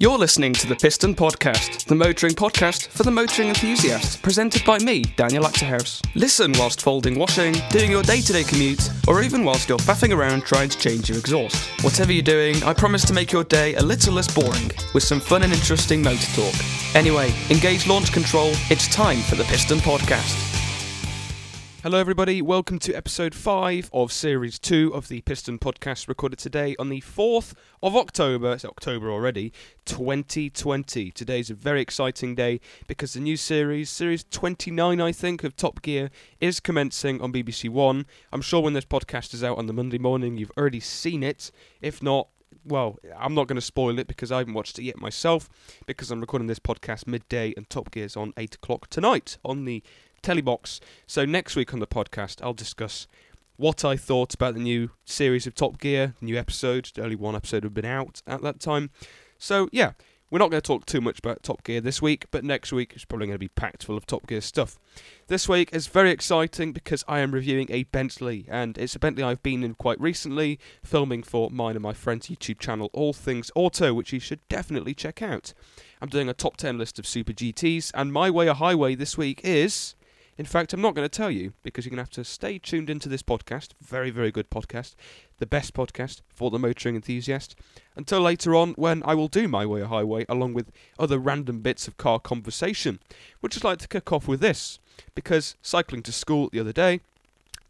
You're listening to the Piston Podcast, the motoring podcast for the motoring enthusiast, presented by me, Daniel Achterhuis. Listen whilst folding washing, doing your day to day commute, or even whilst you're faffing around trying to change your exhaust. Whatever you're doing, I promise to make your day a little less boring with some fun and interesting motor talk. Anyway, engage launch control, it's time for the Piston Podcast. Hello, everybody. Welcome to episode 5 of series 2 of the Piston Podcast, recorded today on the 4th of October. It's October already, 2020. Today's a very exciting day because the new series, series 29, I think, of Top Gear, is commencing on BBC One. I'm sure when this podcast is out on the Monday morning, you've already seen it. If not, well, I'm not going to spoil it because I haven't watched it yet myself because I'm recording this podcast midday and Top Gear's on 8 o'clock tonight on the Telebox. So next week on the podcast, I'll discuss what I thought about the new series of Top Gear, new episode. Only one episode had been out at that time. So yeah, we're not going to talk too much about Top Gear this week, but next week is probably going to be packed full of Top Gear stuff. This week is very exciting because I am reviewing a Bentley, and it's a Bentley I've been in quite recently, filming for mine and my friend's YouTube channel, All Things Auto, which you should definitely check out. I'm doing a top 10 list of Super GTs, and my way or highway this week is in fact, I'm not going to tell you because you're going to have to stay tuned into this podcast. Very, very good podcast. The best podcast for the motoring enthusiast. Until later on, when I will do My Way or Highway along with other random bits of car conversation. Would just like to kick off with this because cycling to school the other day,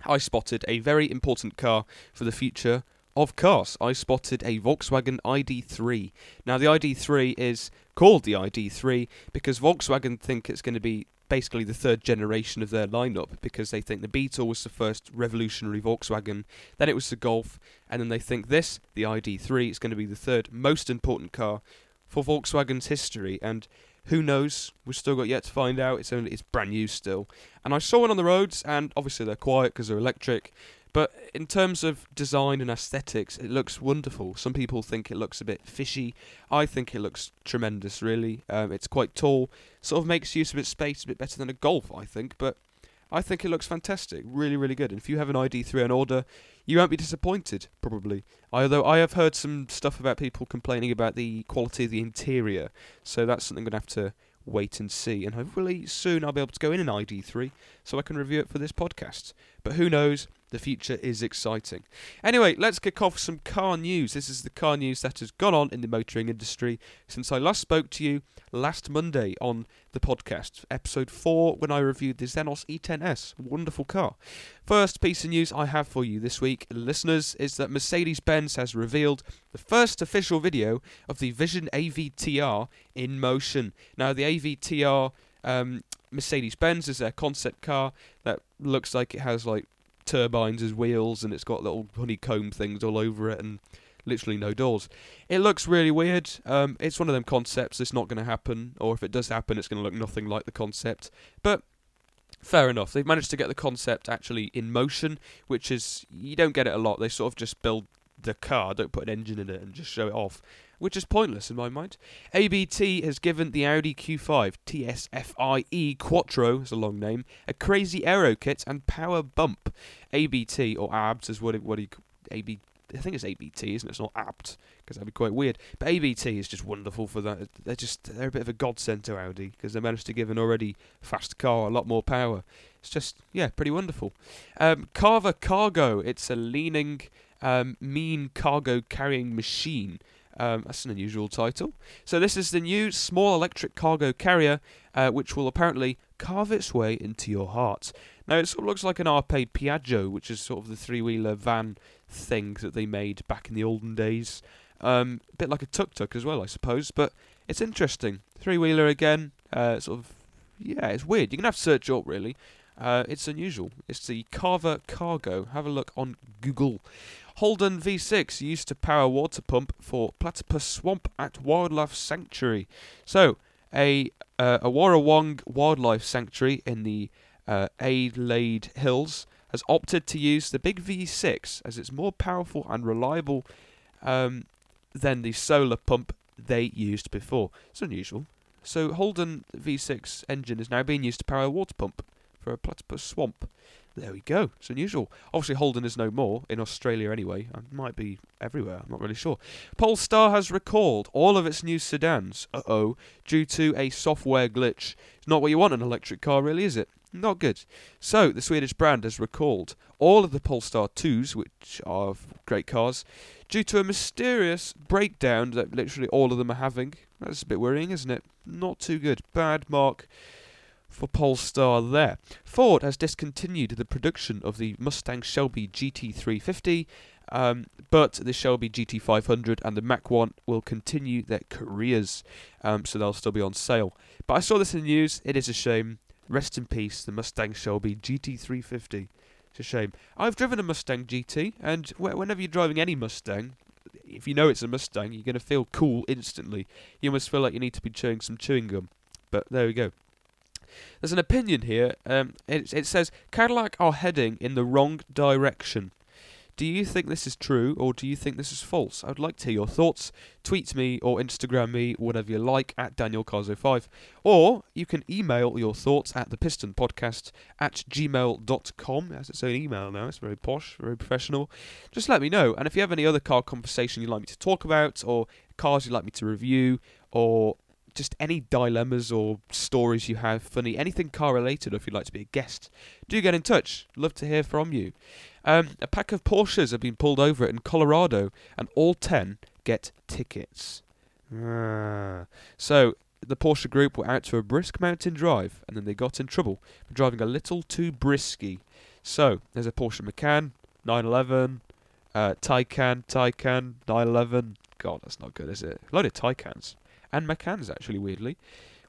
I spotted a very important car for the future of cars. I spotted a Volkswagen ID3. Now, the ID3 is called the ID3 because Volkswagen think it's going to be basically the third generation of their lineup because they think the Beetle was the first revolutionary Volkswagen, then it was the Golf, and then they think this, the ID3, is going to be the third most important car for Volkswagen's history. And who knows? We've still got yet to find out. It's only it's brand new still. And I saw it on the roads, and obviously they're quiet because they're electric. But in terms of design and aesthetics, it looks wonderful. Some people think it looks a bit fishy. I think it looks tremendous, really. Um, it's quite tall, sort of makes use of its space a bit better than a Golf, I think. But I think it looks fantastic, really, really good. And if you have an ID3 on order, you won't be disappointed, probably. Although I have heard some stuff about people complaining about the quality of the interior, so that's something I'm going to have to wait and see. And hopefully soon I'll be able to go in an ID3 so I can review it for this podcast. But who knows? The future is exciting. Anyway, let's kick off some car news. This is the car news that has gone on in the motoring industry since I last spoke to you last Monday on the podcast, episode 4, when I reviewed the Zenos E10S. Wonderful car. First piece of news I have for you this week, listeners, is that Mercedes Benz has revealed the first official video of the Vision AVTR in motion. Now, the AVTR. Um, Mercedes Benz is their concept car that looks like it has like turbines as wheels and it's got little honeycomb things all over it and literally no doors. It looks really weird. Um, it's one of them concepts that's not going to happen, or if it does happen, it's going to look nothing like the concept. But fair enough. They've managed to get the concept actually in motion, which is you don't get it a lot. They sort of just build the car, don't put an engine in it, and just show it off which is pointless in my mind. ABT has given the Audi Q5 TSFIE Quattro, is a long name, a crazy aero kit and power bump. ABT or ABS is what it, what he AB I think it's ABT, isn't it? It's not apt because that'd be quite weird. But ABT is just wonderful for that. They're just they're a bit of a godsend to Audi because they managed to give an already fast car a lot more power. It's just yeah, pretty wonderful. Um, Carver Cargo. It's a leaning, um, mean cargo carrying machine. Um, that's an unusual title. So this is the new small electric cargo carrier, uh, which will apparently carve its way into your heart. Now it sort of looks like an Ape Piaggio, which is sort of the three-wheeler van thing that they made back in the olden days. Um, a bit like a tuk-tuk as well, I suppose. But it's interesting. Three-wheeler again. Uh, sort of, yeah, it's weird. You're gonna have to search up really. Uh, it's unusual. It's the Carver Cargo. Have a look on Google. Holden V6 used to power water pump for Platypus Swamp at Wildlife Sanctuary. So, a uh, a Wildlife Sanctuary in the uh, Adelaide Hills has opted to use the big V6 as it's more powerful and reliable um, than the solar pump they used before. It's unusual. So Holden V6 engine is now being used to power a water pump. for a platypus swamp. There we go. It's unusual. Obviously, Holden is no more in Australia anyway. It might be everywhere. I'm not really sure. Polestar has recalled all of its new sedans. Uh oh. Due to a software glitch. It's not what you want in an electric car, really, is it? Not good. So, the Swedish brand has recalled all of the Polestar 2s, which are great cars, due to a mysterious breakdown that literally all of them are having. That's a bit worrying, isn't it? Not too good. Bad mark for Polestar there. Ford has discontinued the production of the Mustang Shelby GT350, um, but the Shelby GT500 and the Mach 1 will continue their careers, um, so they'll still be on sale. But I saw this in the news. It is a shame. Rest in peace, the Mustang Shelby GT350. It's a shame. I've driven a Mustang GT, and whenever you're driving any Mustang, if you know it's a Mustang, you're going to feel cool instantly. You almost feel like you need to be chewing some chewing gum. But there we go. There's an opinion here. Um, it, it says Cadillac are heading in the wrong direction. Do you think this is true or do you think this is false? I'd like to hear your thoughts. Tweet me or Instagram me, whatever you like, at DanielCars05. Or you can email your thoughts at thepistonpodcast at gmail.com. It has its own email now. It's very posh, very professional. Just let me know. And if you have any other car conversation you'd like me to talk about or cars you'd like me to review or just any dilemmas or stories you have, funny, anything car related, or if you'd like to be a guest, do get in touch. Love to hear from you. Um, a pack of Porsches have been pulled over in Colorado, and all 10 get tickets. Ah. So, the Porsche group were out to a brisk mountain drive, and then they got in trouble for driving a little too brisky. So, there's a Porsche Macan, 911, uh, Taycan, Taycan, 911. God, that's not good, is it? A load of Taycans. And Macans, actually, weirdly.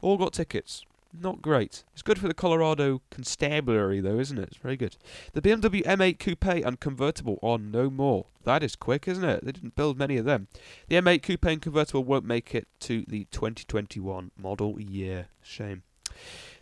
All got tickets. Not great. It's good for the Colorado Constabulary, though, isn't it? It's very good. The BMW M8 Coupe and Convertible are no more. That is quick, isn't it? They didn't build many of them. The M8 Coupe and Convertible won't make it to the 2021 model year. Shame.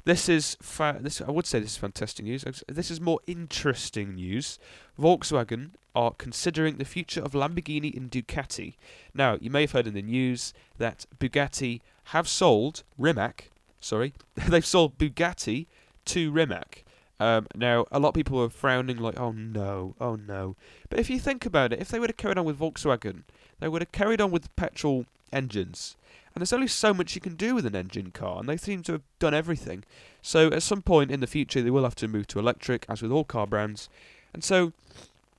This is fa- this I would say this is fantastic news. This is more interesting news. Volkswagen are considering the future of Lamborghini and Ducati. Now, you may have heard in the news that Bugatti have sold Rimac sorry, they've sold Bugatti to Rimac. Um, now, a lot of people are frowning, like, oh no, oh no. But if you think about it, if they would have carried on with Volkswagen, they would have carried on with petrol engines. And there's only so much you can do with an engine car, and they seem to have done everything. So, at some point in the future, they will have to move to electric, as with all car brands. And so,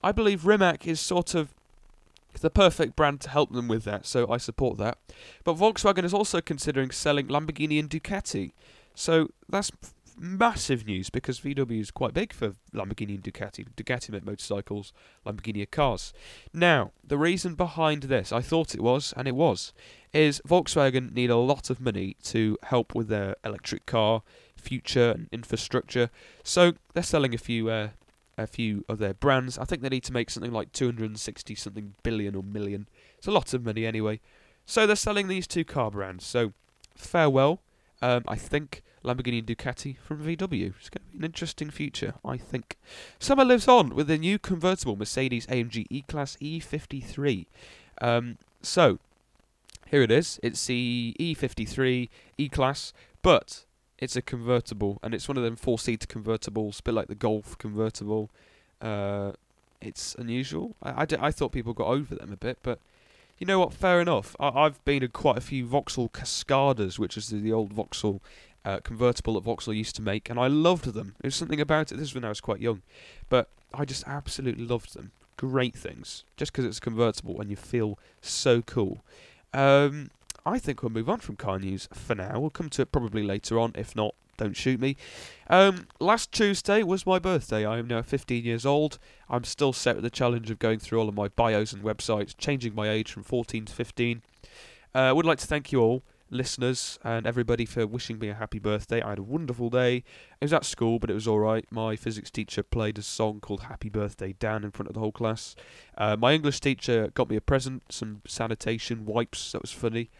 I believe Rimac is sort of the perfect brand to help them with that, so I support that. But Volkswagen is also considering selling Lamborghini and Ducati. So that's massive news because VW is quite big for Lamborghini and Ducati. Ducati make motorcycles, Lamborghini are cars. Now, the reason behind this, I thought it was, and it was, is Volkswagen need a lot of money to help with their electric car future and infrastructure. So they're selling a few uh, a few of their brands. I think they need to make something like 260 something billion or million. It's a lot of money anyway. So they're selling these two car brands. So farewell. Um, I think Lamborghini Ducati from VW. It's going to be an interesting future, I think. Summer lives on with the new convertible Mercedes AMG E-Class E53. Um, so here it is. It's the E53 E-Class, but it's a convertible, and it's one of them four-seater convertibles, a bit like the Golf convertible. Uh, it's unusual. I, I, d- I thought people got over them a bit, but you know what? Fair enough. I, have been in quite a few Vauxhall Cascadas, which is the old Vauxhall uh, convertible that Vauxhall used to make, and I loved them. There's something about it. This was when I was quite young, but I just absolutely loved them. Great things, just because it's a convertible and you feel so cool. Um, I think we'll move on from car news for now. We'll come to it probably later on. If not, don't shoot me. Um, last Tuesday was my birthday. I am now 15 years old. I'm still set with the challenge of going through all of my bios and websites, changing my age from 14 to 15. Uh, I would like to thank you all, listeners, and everybody for wishing me a happy birthday. I had a wonderful day. It was at school, but it was alright. My physics teacher played a song called Happy Birthday Dan in front of the whole class. Uh, my English teacher got me a present, some sanitation wipes. That was funny.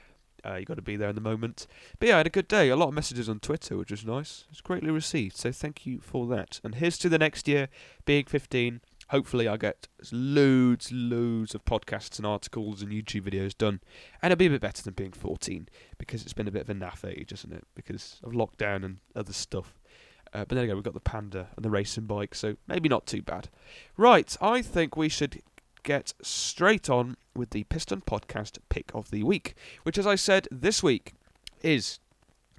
Uh, you got to be there in the moment. But yeah, I had a good day. A lot of messages on Twitter, which was nice. It's greatly received. So thank you for that. And here's to the next year, being 15. Hopefully, I get loads, loads of podcasts and articles and YouTube videos done, and it'll be a bit better than being 14 because it's been a bit of a naff age, isn't it? Because of lockdown and other stuff. Uh, but then again, we've got the Panda and the racing bike, so maybe not too bad. Right, I think we should get straight on with the Piston Podcast pick of the week, which, as I said, this week is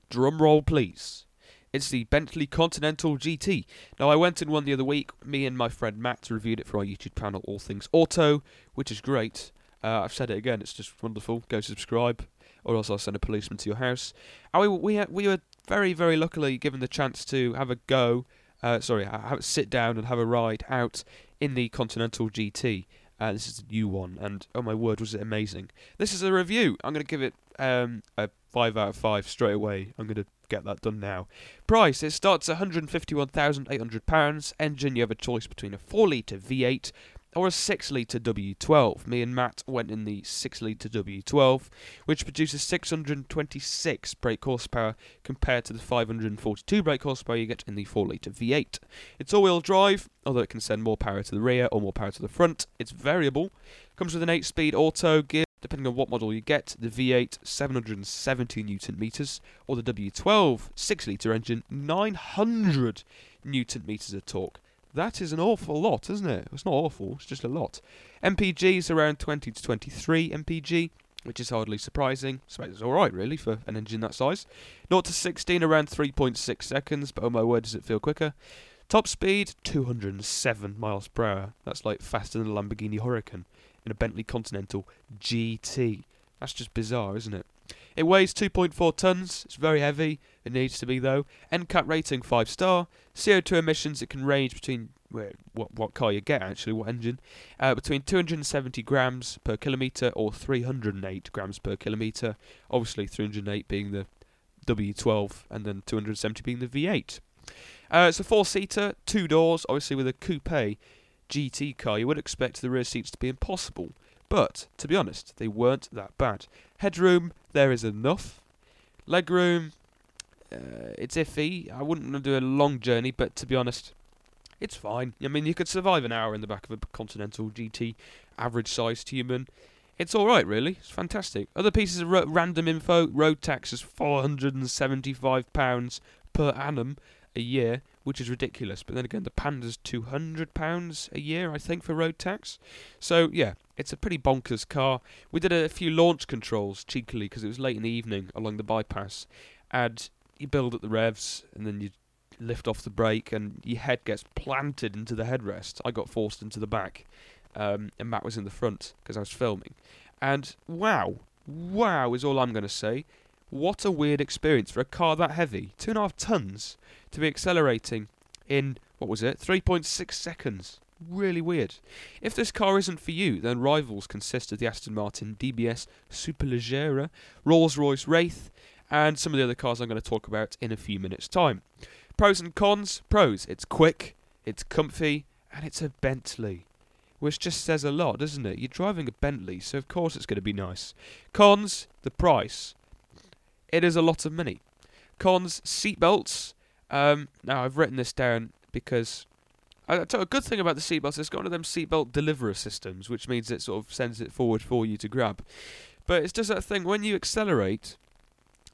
drum roll, please. It's the Bentley Continental GT. Now, I went in one the other week. Me and my friend Matt reviewed it for our YouTube channel, All Things Auto, which is great. Uh, I've said it again; it's just wonderful. Go subscribe, or else I'll send a policeman to your house. And we we we were very very luckily given the chance to have a go. Uh, sorry, have, sit down and have a ride out in the Continental GT. Uh, this is a new one, and oh my word, was it amazing! This is a review. I'm going to give it um, a five out of five straight away. I'm going to get that done now. Price: It starts at 151,800 pounds. Engine: You have a choice between a four litre V8 or a 6 litre W12. Me and Matt went in the 6 litre W12, which produces 626 brake horsepower compared to the 542 brake horsepower you get in the 4 litre V8. It's all wheel drive, although it can send more power to the rear or more power to the front. It's variable. Comes with an 8 speed auto gear. Depending on what model you get, the V8 770 newton meters, or the W12 6 litre engine 900 newton meters of torque. That is an awful lot, isn't it? It's not awful, it's just a lot. MPG is around 20 to 23 MPG, which is hardly surprising. So it's alright, really, for an engine that size. 0 to 16 around 3.6 seconds, but oh my word, does it feel quicker. Top speed 207 miles per hour. That's like faster than a Lamborghini Huracan in a Bentley Continental GT. That's just bizarre, isn't it? It weighs 2.4 tons. It's very heavy. It needs to be though. NCAP rating 5 star. CO2 emissions it can range between what what car you get actually, what engine, uh, between 270 grams per kilometre or 308 grams per kilometre. Obviously 308 being the W12 and then 270 being the V8. Uh, it's a four-seater, two doors. Obviously with a coupe GT car, you would expect the rear seats to be impossible. But, to be honest, they weren't that bad. Headroom, there is enough. Legroom, uh, it's iffy. I wouldn't want to do a long journey, but to be honest, it's fine. I mean, you could survive an hour in the back of a Continental GT, average-sized human. It's all right, really. It's fantastic. Other pieces of random info: road tax is four hundred and seventy-five pounds per annum a year, which is ridiculous. But then again, the Panda's two hundred pounds a year, I think, for road tax. So yeah, it's a pretty bonkers car. We did a few launch controls cheekily because it was late in the evening along the bypass, and you build at the revs and then you lift off the brake and your head gets planted into the headrest. I got forced into the back, um, and Matt was in the front because I was filming. And wow, wow is all I'm going to say. What a weird experience for a car that heavy, two and a half tons, to be accelerating in what was it, 3.6 seconds. Really weird. If this car isn't for you, then rivals consist of the Aston Martin DBS Superleggera, Rolls-Royce Wraith, and some of the other cars I'm going to talk about in a few minutes' time. Pros and cons. Pros, it's quick, it's comfy, and it's a Bentley. Which just says a lot, doesn't it? You're driving a Bentley, so of course it's going to be nice. Cons, the price. It is a lot of money. Cons, seatbelts. Um, now, I've written this down because a good thing about the seatbelts. It's got one of them seatbelt deliverer systems, which means it sort of sends it forward for you to grab. But it's just that thing when you accelerate,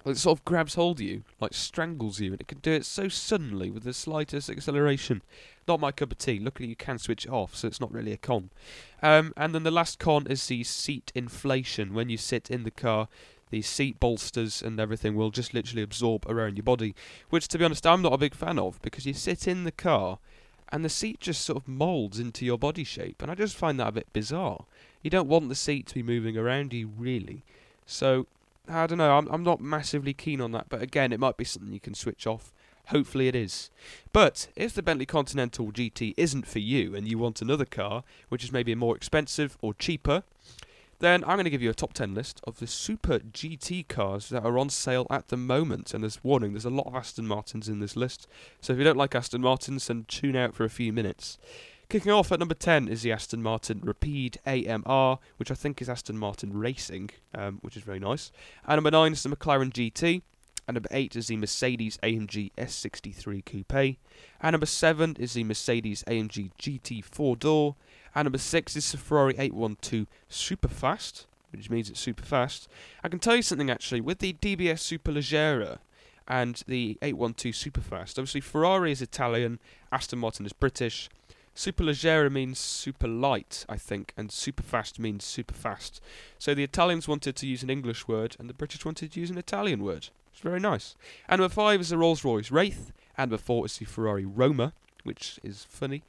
it sort of grabs hold of you, like strangles you, and it can do it so suddenly with the slightest acceleration. Not my cup of tea. Luckily, you can switch it off, so it's not really a con. Um, and then the last con is the seat inflation. When you sit in the car, the seat bolsters and everything will just literally absorb around your body, which, to be honest, I'm not a big fan of because you sit in the car and the seat just sort of moulds into your body shape, and I just find that a bit bizarre. You don't want the seat to be moving around you, really. So I don't know. I'm I'm not massively keen on that, but again, it might be something you can switch off. Hopefully it is. But if the Bentley Continental GT isn't for you and you want another car, which is maybe more expensive or cheaper, then I'm going to give you a top 10 list of the super GT cars that are on sale at the moment. And there's warning, there's a lot of Aston Martins in this list. So if you don't like Aston Martins, then tune out for a few minutes. Kicking off at number 10 is the Aston Martin Rapide AMR, which I think is Aston Martin Racing, um, which is very nice. And number 9 is the McLaren GT. And number 8 is the Mercedes AMG S63 Coupe. And number 7 is the Mercedes AMG GT 4 door. And number 6 is the Ferrari 812 Superfast, which means it's super fast. I can tell you something actually, with the DBS Superleggera, and the 812 Superfast. Obviously, Ferrari is Italian, Aston Martin is British. Superleggera means super light, I think, and superfast means super fast. So the Italians wanted to use an English word, and the British wanted to use an Italian word. It's very nice. And number five is the Rolls Royce Wraith, and number four is the Ferrari Roma, which is funny.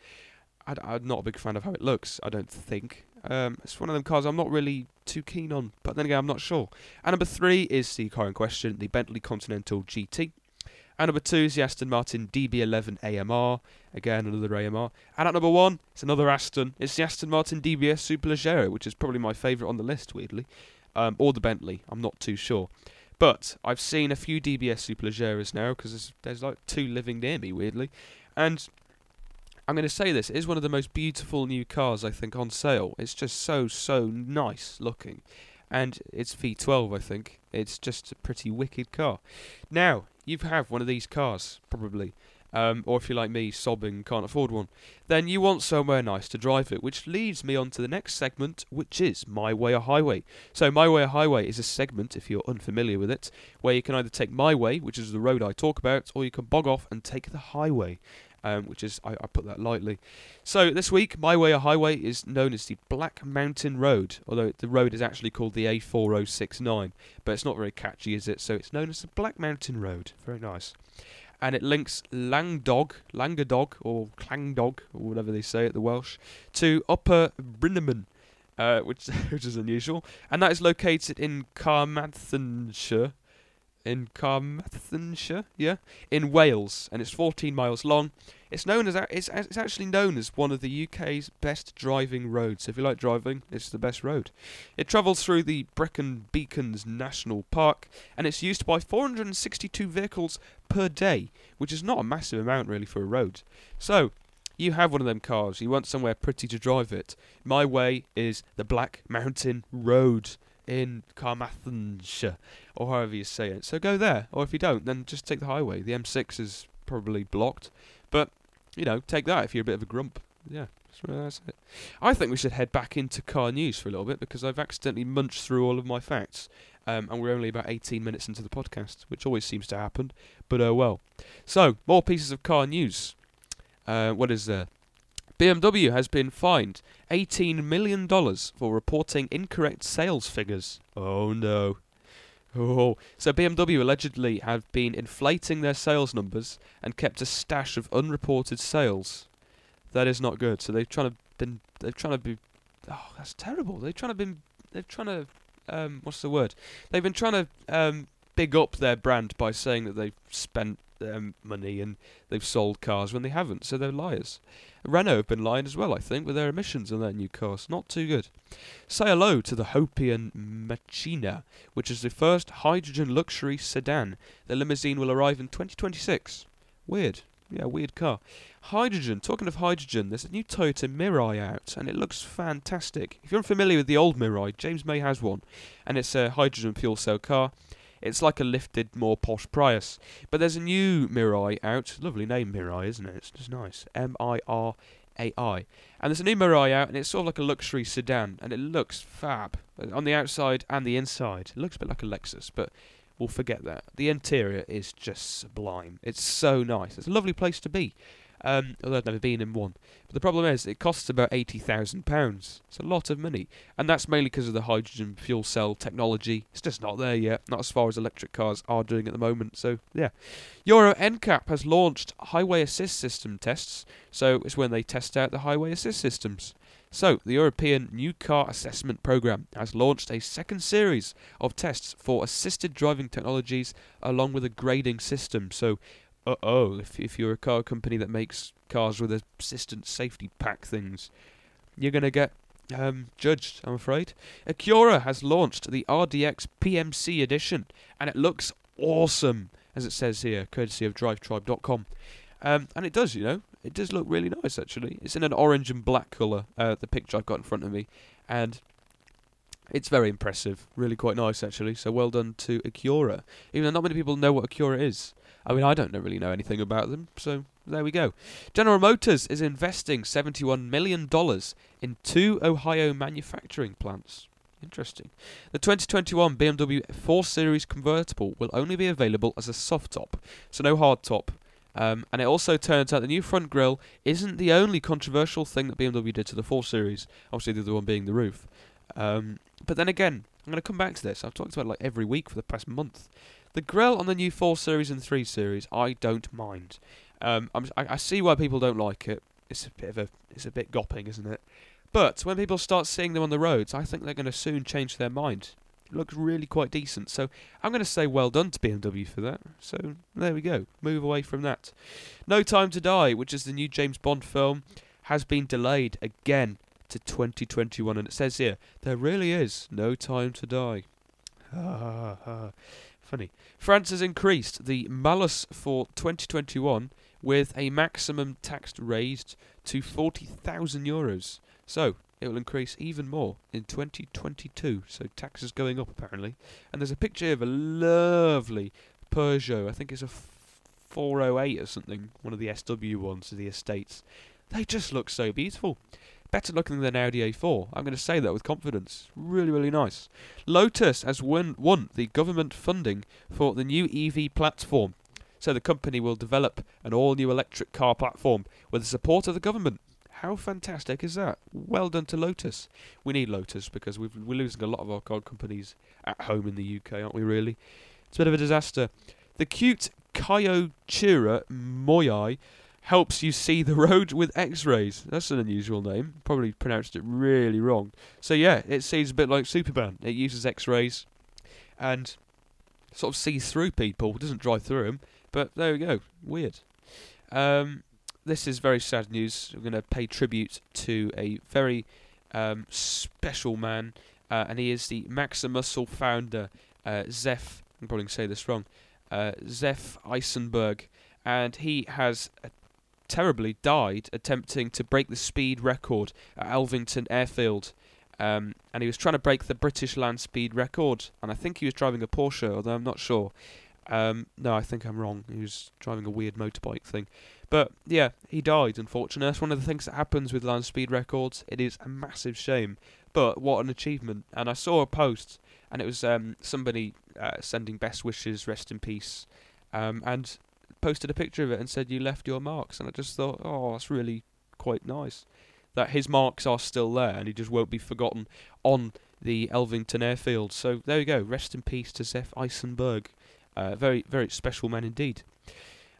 I, am not a big fan of how it looks, I don't think. Um, it's one of them cars I'm not really too keen on, but then again, I'm not sure. And number three is the car in question, the Bentley Continental GT. And number two is the Aston Martin DB11 AMR. Again, another AMR. And at number one, it's another Aston. It's the Aston Martin DBS Superleggera, which is probably my favourite on the list, weirdly. Um, or the Bentley, I'm not too sure. But I've seen a few DBS Superleggeras now because there's, there's like two living near me, weirdly. And I'm going to say this, it is one of the most beautiful new cars, I think, on sale. It's just so, so nice looking. And it's V12, I think. It's just a pretty wicked car. Now, you have one of these cars, probably. Um, or if you're like me, sobbing, can't afford one, then you want somewhere nice to drive it, which leads me on to the next segment, which is My Way or Highway. So, My Way or Highway is a segment, if you're unfamiliar with it, where you can either take my way, which is the road I talk about, or you can bog off and take the highway. Um, which is, I, I, put that lightly. So this week, My Way or Highway is known as the Black Mountain Road, although the road is actually called the A4069, but it's not very catchy, is it? So it's known as the Black Mountain Road. Very nice and it links Langdog, Langadog, or Clangdog, or whatever they say at the Welsh, to Upper Brynamman, uh, which which is unusual, and that is located in Carmarthenshire, in Carmarthenshire, yeah, in Wales, and it's 14 miles long. It's known as it's it's actually known as one of the UK's best driving roads. So if you like driving, it's the best road. It travels through the Brecon Beacons National Park, and it's used by 462 vehicles per day, which is not a massive amount really for a road. So you have one of them cars, you want somewhere pretty to drive it. My way is the Black Mountain Road in Carmarthenshire, or however you say it. So go there, or if you don't, then just take the highway. The M6 is probably blocked, but you know, take that if you're a bit of a grump. Yeah, that's it. I think we should head back into car news for a little bit because I've accidentally munched through all of my facts, um, and we're only about 18 minutes into the podcast, which always seems to happen. But oh well. So more pieces of car news. Uh, what is there? BMW has been fined $18 million for reporting incorrect sales figures. Oh no. Oh, so BMW allegedly have been inflating their sales numbers and kept a stash of unreported sales. That is not good. So they've trying to been they've trying to be oh that's terrible. They've trying to been they've trying to um what's the word? They've been trying to um big up their brand by saying that they've spent um, money and they've sold cars when they haven't, so they're liars. Renault have been lying as well, I think, with their emissions on their new cars. Not too good. Say hello to the Hopium Machina, which is the first hydrogen luxury sedan. The limousine will arrive in 2026. Weird. Yeah, weird car. Hydrogen. Talking of hydrogen, there's a new Toyota Mirai out, and it looks fantastic. If you're unfamiliar with the old Mirai, James May has one, and it's a hydrogen fuel cell car. It's like a lifted, more posh Prius. But there's a new Mirai out. Lovely name, Mirai, isn't it? It's just nice. M I R A I. And there's a new Mirai out, and it's sort of like a luxury sedan, and it looks fab on the outside and the inside. It looks a bit like a Lexus, but we'll forget that. The interior is just sublime. It's so nice. It's a lovely place to be. Um, although I've never been in one. But the problem is, it costs about £80,000. It's a lot of money. And that's mainly because of the hydrogen fuel cell technology. It's just not there yet, not as far as electric cars are doing at the moment. So, yeah. Euro NCAP has launched highway assist system tests. So, it's when they test out the highway assist systems. So, the European New Car Assessment Programme has launched a second series of tests for assisted driving technologies along with a grading system. So, uh oh, if, if you're a car company that makes cars with assistant safety pack things, you're going to get um, judged, I'm afraid. Acura has launched the RDX PMC edition, and it looks awesome, as it says here, courtesy of DriveTribe.com. Um, and it does, you know, it does look really nice actually. It's in an orange and black colour, uh, the picture I've got in front of me, and it's very impressive, really quite nice actually. So well done to Acura, even though not many people know what Acura is. I mean, I don't really know anything about them, so there we go. General Motors is investing $71 million in two Ohio manufacturing plants. Interesting. The 2021 BMW 4 Series convertible will only be available as a soft top, so no hard top. Um, and it also turns out the new front grille isn't the only controversial thing that BMW did to the 4 Series. Obviously, the other one being the roof. Um, but then again, I'm going to come back to this. I've talked about it like every week for the past month. The grille on the new 4 Series and 3 Series, I don't mind. Um, I, I see why people don't like it. It's a bit of a, it's a bit gopping, isn't it? But when people start seeing them on the roads, I think they're going to soon change their mind. It looks really quite decent. So I'm going to say well done to BMW for that. So there we go. Move away from that. No Time to Die, which is the new James Bond film, has been delayed again to 2021. And it says here, there really is no time to die. Funny. France has increased the malus for 2021 with a maximum tax raised to 40,000 euros. So, it will increase even more in 2022. So, taxes going up apparently. And there's a picture of a lovely Peugeot. I think it's a 408 or something, one of the SW ones of the estates. They just look so beautiful. Better looking than Audi A4. I'm going to say that with confidence. Really, really nice. Lotus has won, won the government funding for the new EV platform. So the company will develop an all new electric car platform with the support of the government. How fantastic is that? Well done to Lotus. We need Lotus because we are losing a lot of our car companies at home in the UK, aren't we, really? It's a bit of a disaster. The cute Kyochira Moyai helps you see the road with X-rays. That's an unusual name. Probably pronounced it really wrong. So yeah, it sees a bit like Superman. It uses X-rays and sort of sees through people. It doesn't drive through them. But there we go. Weird. Um, this is very sad news. We're going to pay tribute to a very um, special man, uh, and he is the Maximuscle founder, uh, Zef. I'm probably going to say this wrong. Uh, Zef Eisenberg, and he has uh, terribly died attempting to break the speed record at Elvington Airfield. Um, and he was trying to break the British land speed record, and I think he was driving a Porsche, although I'm not sure. Um, no, I think I'm wrong. He was driving a weird motorbike thing. But yeah, he died, unfortunately. That's one of the things that happens with land speed records. It is a massive shame. But what an achievement. And I saw a post, and it was um, somebody uh, sending best wishes, rest in peace, um, and posted a picture of it and said, You left your marks. And I just thought, oh, that's really quite nice. That his marks are still there and he just won't be forgotten on the Elvington airfield. So there you go. Rest in peace to Zef Eisenberg. Uh, very, very special man indeed.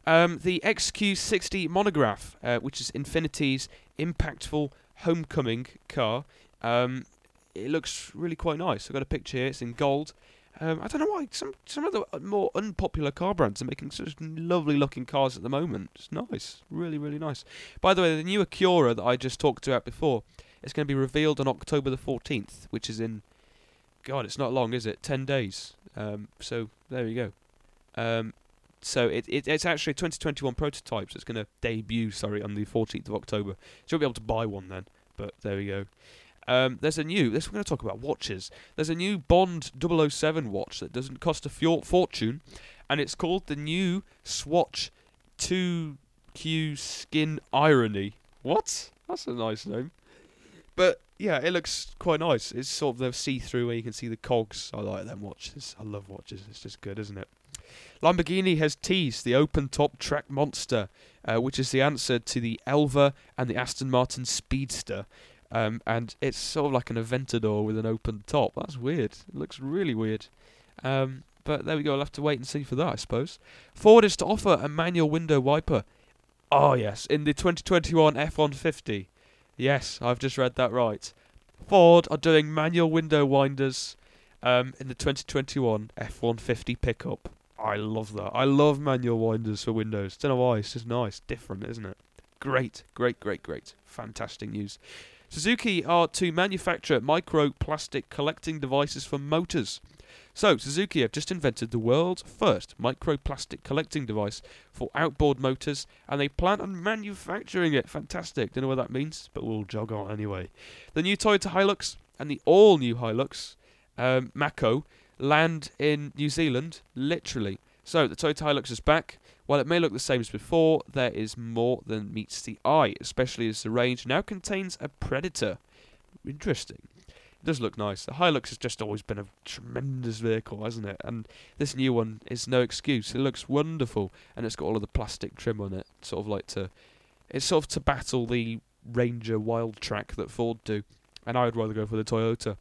Um, the XQ60 Monograph, uh, which is Infiniti's impactful homecoming car, um, it looks really quite nice. I've got a picture here. It's in gold. Um, I don't know why some some of the more unpopular car brands are making such lovely looking cars at the moment. It's nice, really, really nice. By the way, the new Acura that I just talked about before it's going to be revealed on October the 14th, which is in, God, it's not long, is it? Ten days. Um, so there you go. Um, so it, it, it's actually a 2021 prototype, so it's going to debut, sorry, on the 14th of October. So you'll be able to buy one then, but there we go. Um, there's a new, this we're going to talk about watches. There's a new Bond 007 watch that doesn't cost a fortune, and it's called the new Swatch 2Q Skin Irony. What? That's a nice name. But yeah, it looks quite nice. It's sort of the see-through where you can see the cogs. I like them watches. I love watches. It's just good, isn't it? Lamborghini has teased the open-top track monster, uh, which is the answer to the Elva and the Aston Martin Speedster. Um, and it's sort of like an Aventador with an open top. That's weird. It looks really weird. Um, but there we go. I'll have to wait and see for that, I suppose. Ford is to offer a manual window wiper. Oh, yes, in the 2021 F 150. Yes, I've just read that right. Ford are doing manual window winders um, in the 2021 F 150 pickup. I love that. I love manual winders for windows. Don't know why. It's just nice, different, isn't it? Great, great, great, great. Fantastic news. Suzuki are to manufacture microplastic collecting devices for motors. So, Suzuki have just invented the world's first microplastic collecting device for outboard motors, and they plan on manufacturing it. Fantastic. Don't know what that means, but we'll jog on anyway. The new Toyota Hilux and the all new Hilux um, Mako land in New Zealand, literally. So, the Toyota Hilux is back. While it may look the same as before, there is more than meets the eye, especially as the range now contains a Predator. Interesting. It does look nice. The Hilux has just always been a tremendous vehicle, hasn't it? And this new one is no excuse. It looks wonderful, and it's got all of the plastic trim on it, sort of like to, it's sort of to battle the Ranger Wildtrak that Ford do, and I would rather go for the Toyota.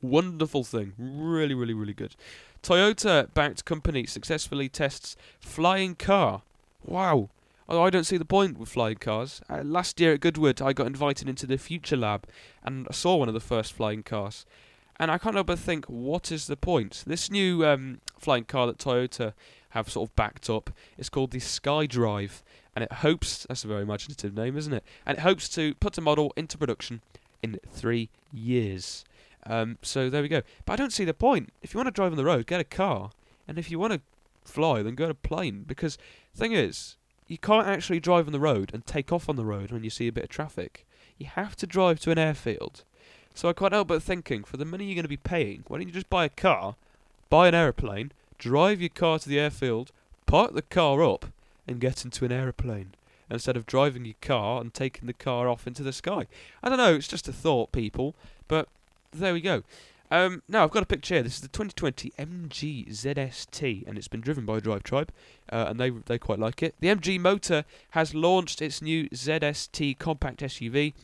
Wonderful thing, really, really, really good. Toyota-backed company successfully tests flying car. Wow. I don't see the point with flying cars. Uh, last year at Goodwood, I got invited into the Future Lab and I saw one of the first flying cars. And I can't help but think, what is the point? This new um, flying car that Toyota have sort of backed up is called the SkyDrive, and it hopes that's a very imaginative name, isn't it? And it hopes to put a model into production in three years. Um, so there we go. But I don't see the point. If you want to drive on the road, get a car, and if you want to fly, then go on a plane. Because thing is, you can't actually drive on the road and take off on the road when you see a bit of traffic. You have to drive to an airfield. So I can't help but thinking, for the money you're going to be paying, why don't you just buy a car, buy an aeroplane, drive your car to the airfield, park the car up, and get into an aeroplane instead of driving your car and taking the car off into the sky. I don't know, it's just a thought, people, but there we go. Um, now I've got a picture here. This is the 2020 MG ZST, and it's been driven by Drive Tribe, uh, and they they quite like it. The MG Motor has launched its new ZST compact SUV,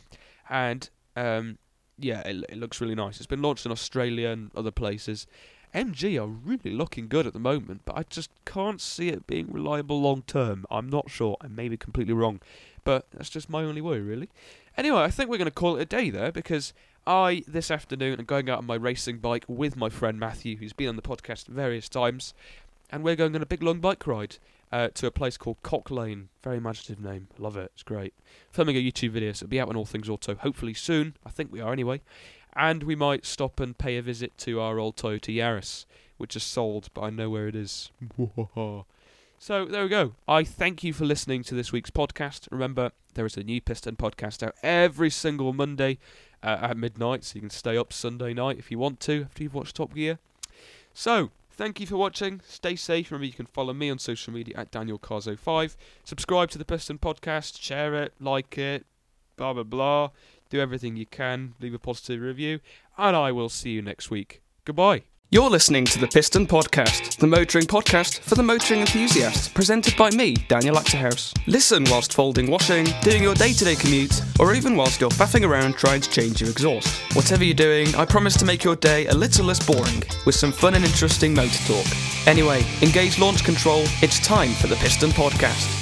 and um, yeah, it, it looks really nice. It's been launched in Australia and other places. MG are really looking good at the moment, but I just can't see it being reliable long term. I'm not sure. I may be completely wrong, but that's just my only worry, really. Anyway, I think we're going to call it a day there because I, this afternoon, am going out on my racing bike with my friend Matthew, who's been on the podcast various times, and we're going on a big long bike ride uh, to a place called Cock Lane. Very imaginative name. Love it. It's great. Filming a YouTube video, so it'll be out on All Things Auto hopefully soon. I think we are anyway. And we might stop and pay a visit to our old Toyota Yaris, which is sold, but I know where it is. so there we go. I thank you for listening to this week's podcast. Remember, there is a new Piston podcast out every single Monday uh, at midnight, so you can stay up Sunday night if you want to after you've watched Top Gear. So, thank you for watching. Stay safe. Remember, you can follow me on social media at Daniel DanielCars05. Subscribe to the Piston Podcast, share it, like it, blah, blah, blah. Do everything you can. Leave a positive review. And I will see you next week. Goodbye. You're listening to the Piston Podcast, the motoring podcast for the motoring enthusiasts, presented by me, Daniel Achterhuis. Listen whilst folding washing, doing your day to day commute, or even whilst you're faffing around trying to change your exhaust. Whatever you're doing, I promise to make your day a little less boring, with some fun and interesting motor talk. Anyway, engage launch control, it's time for the Piston Podcast.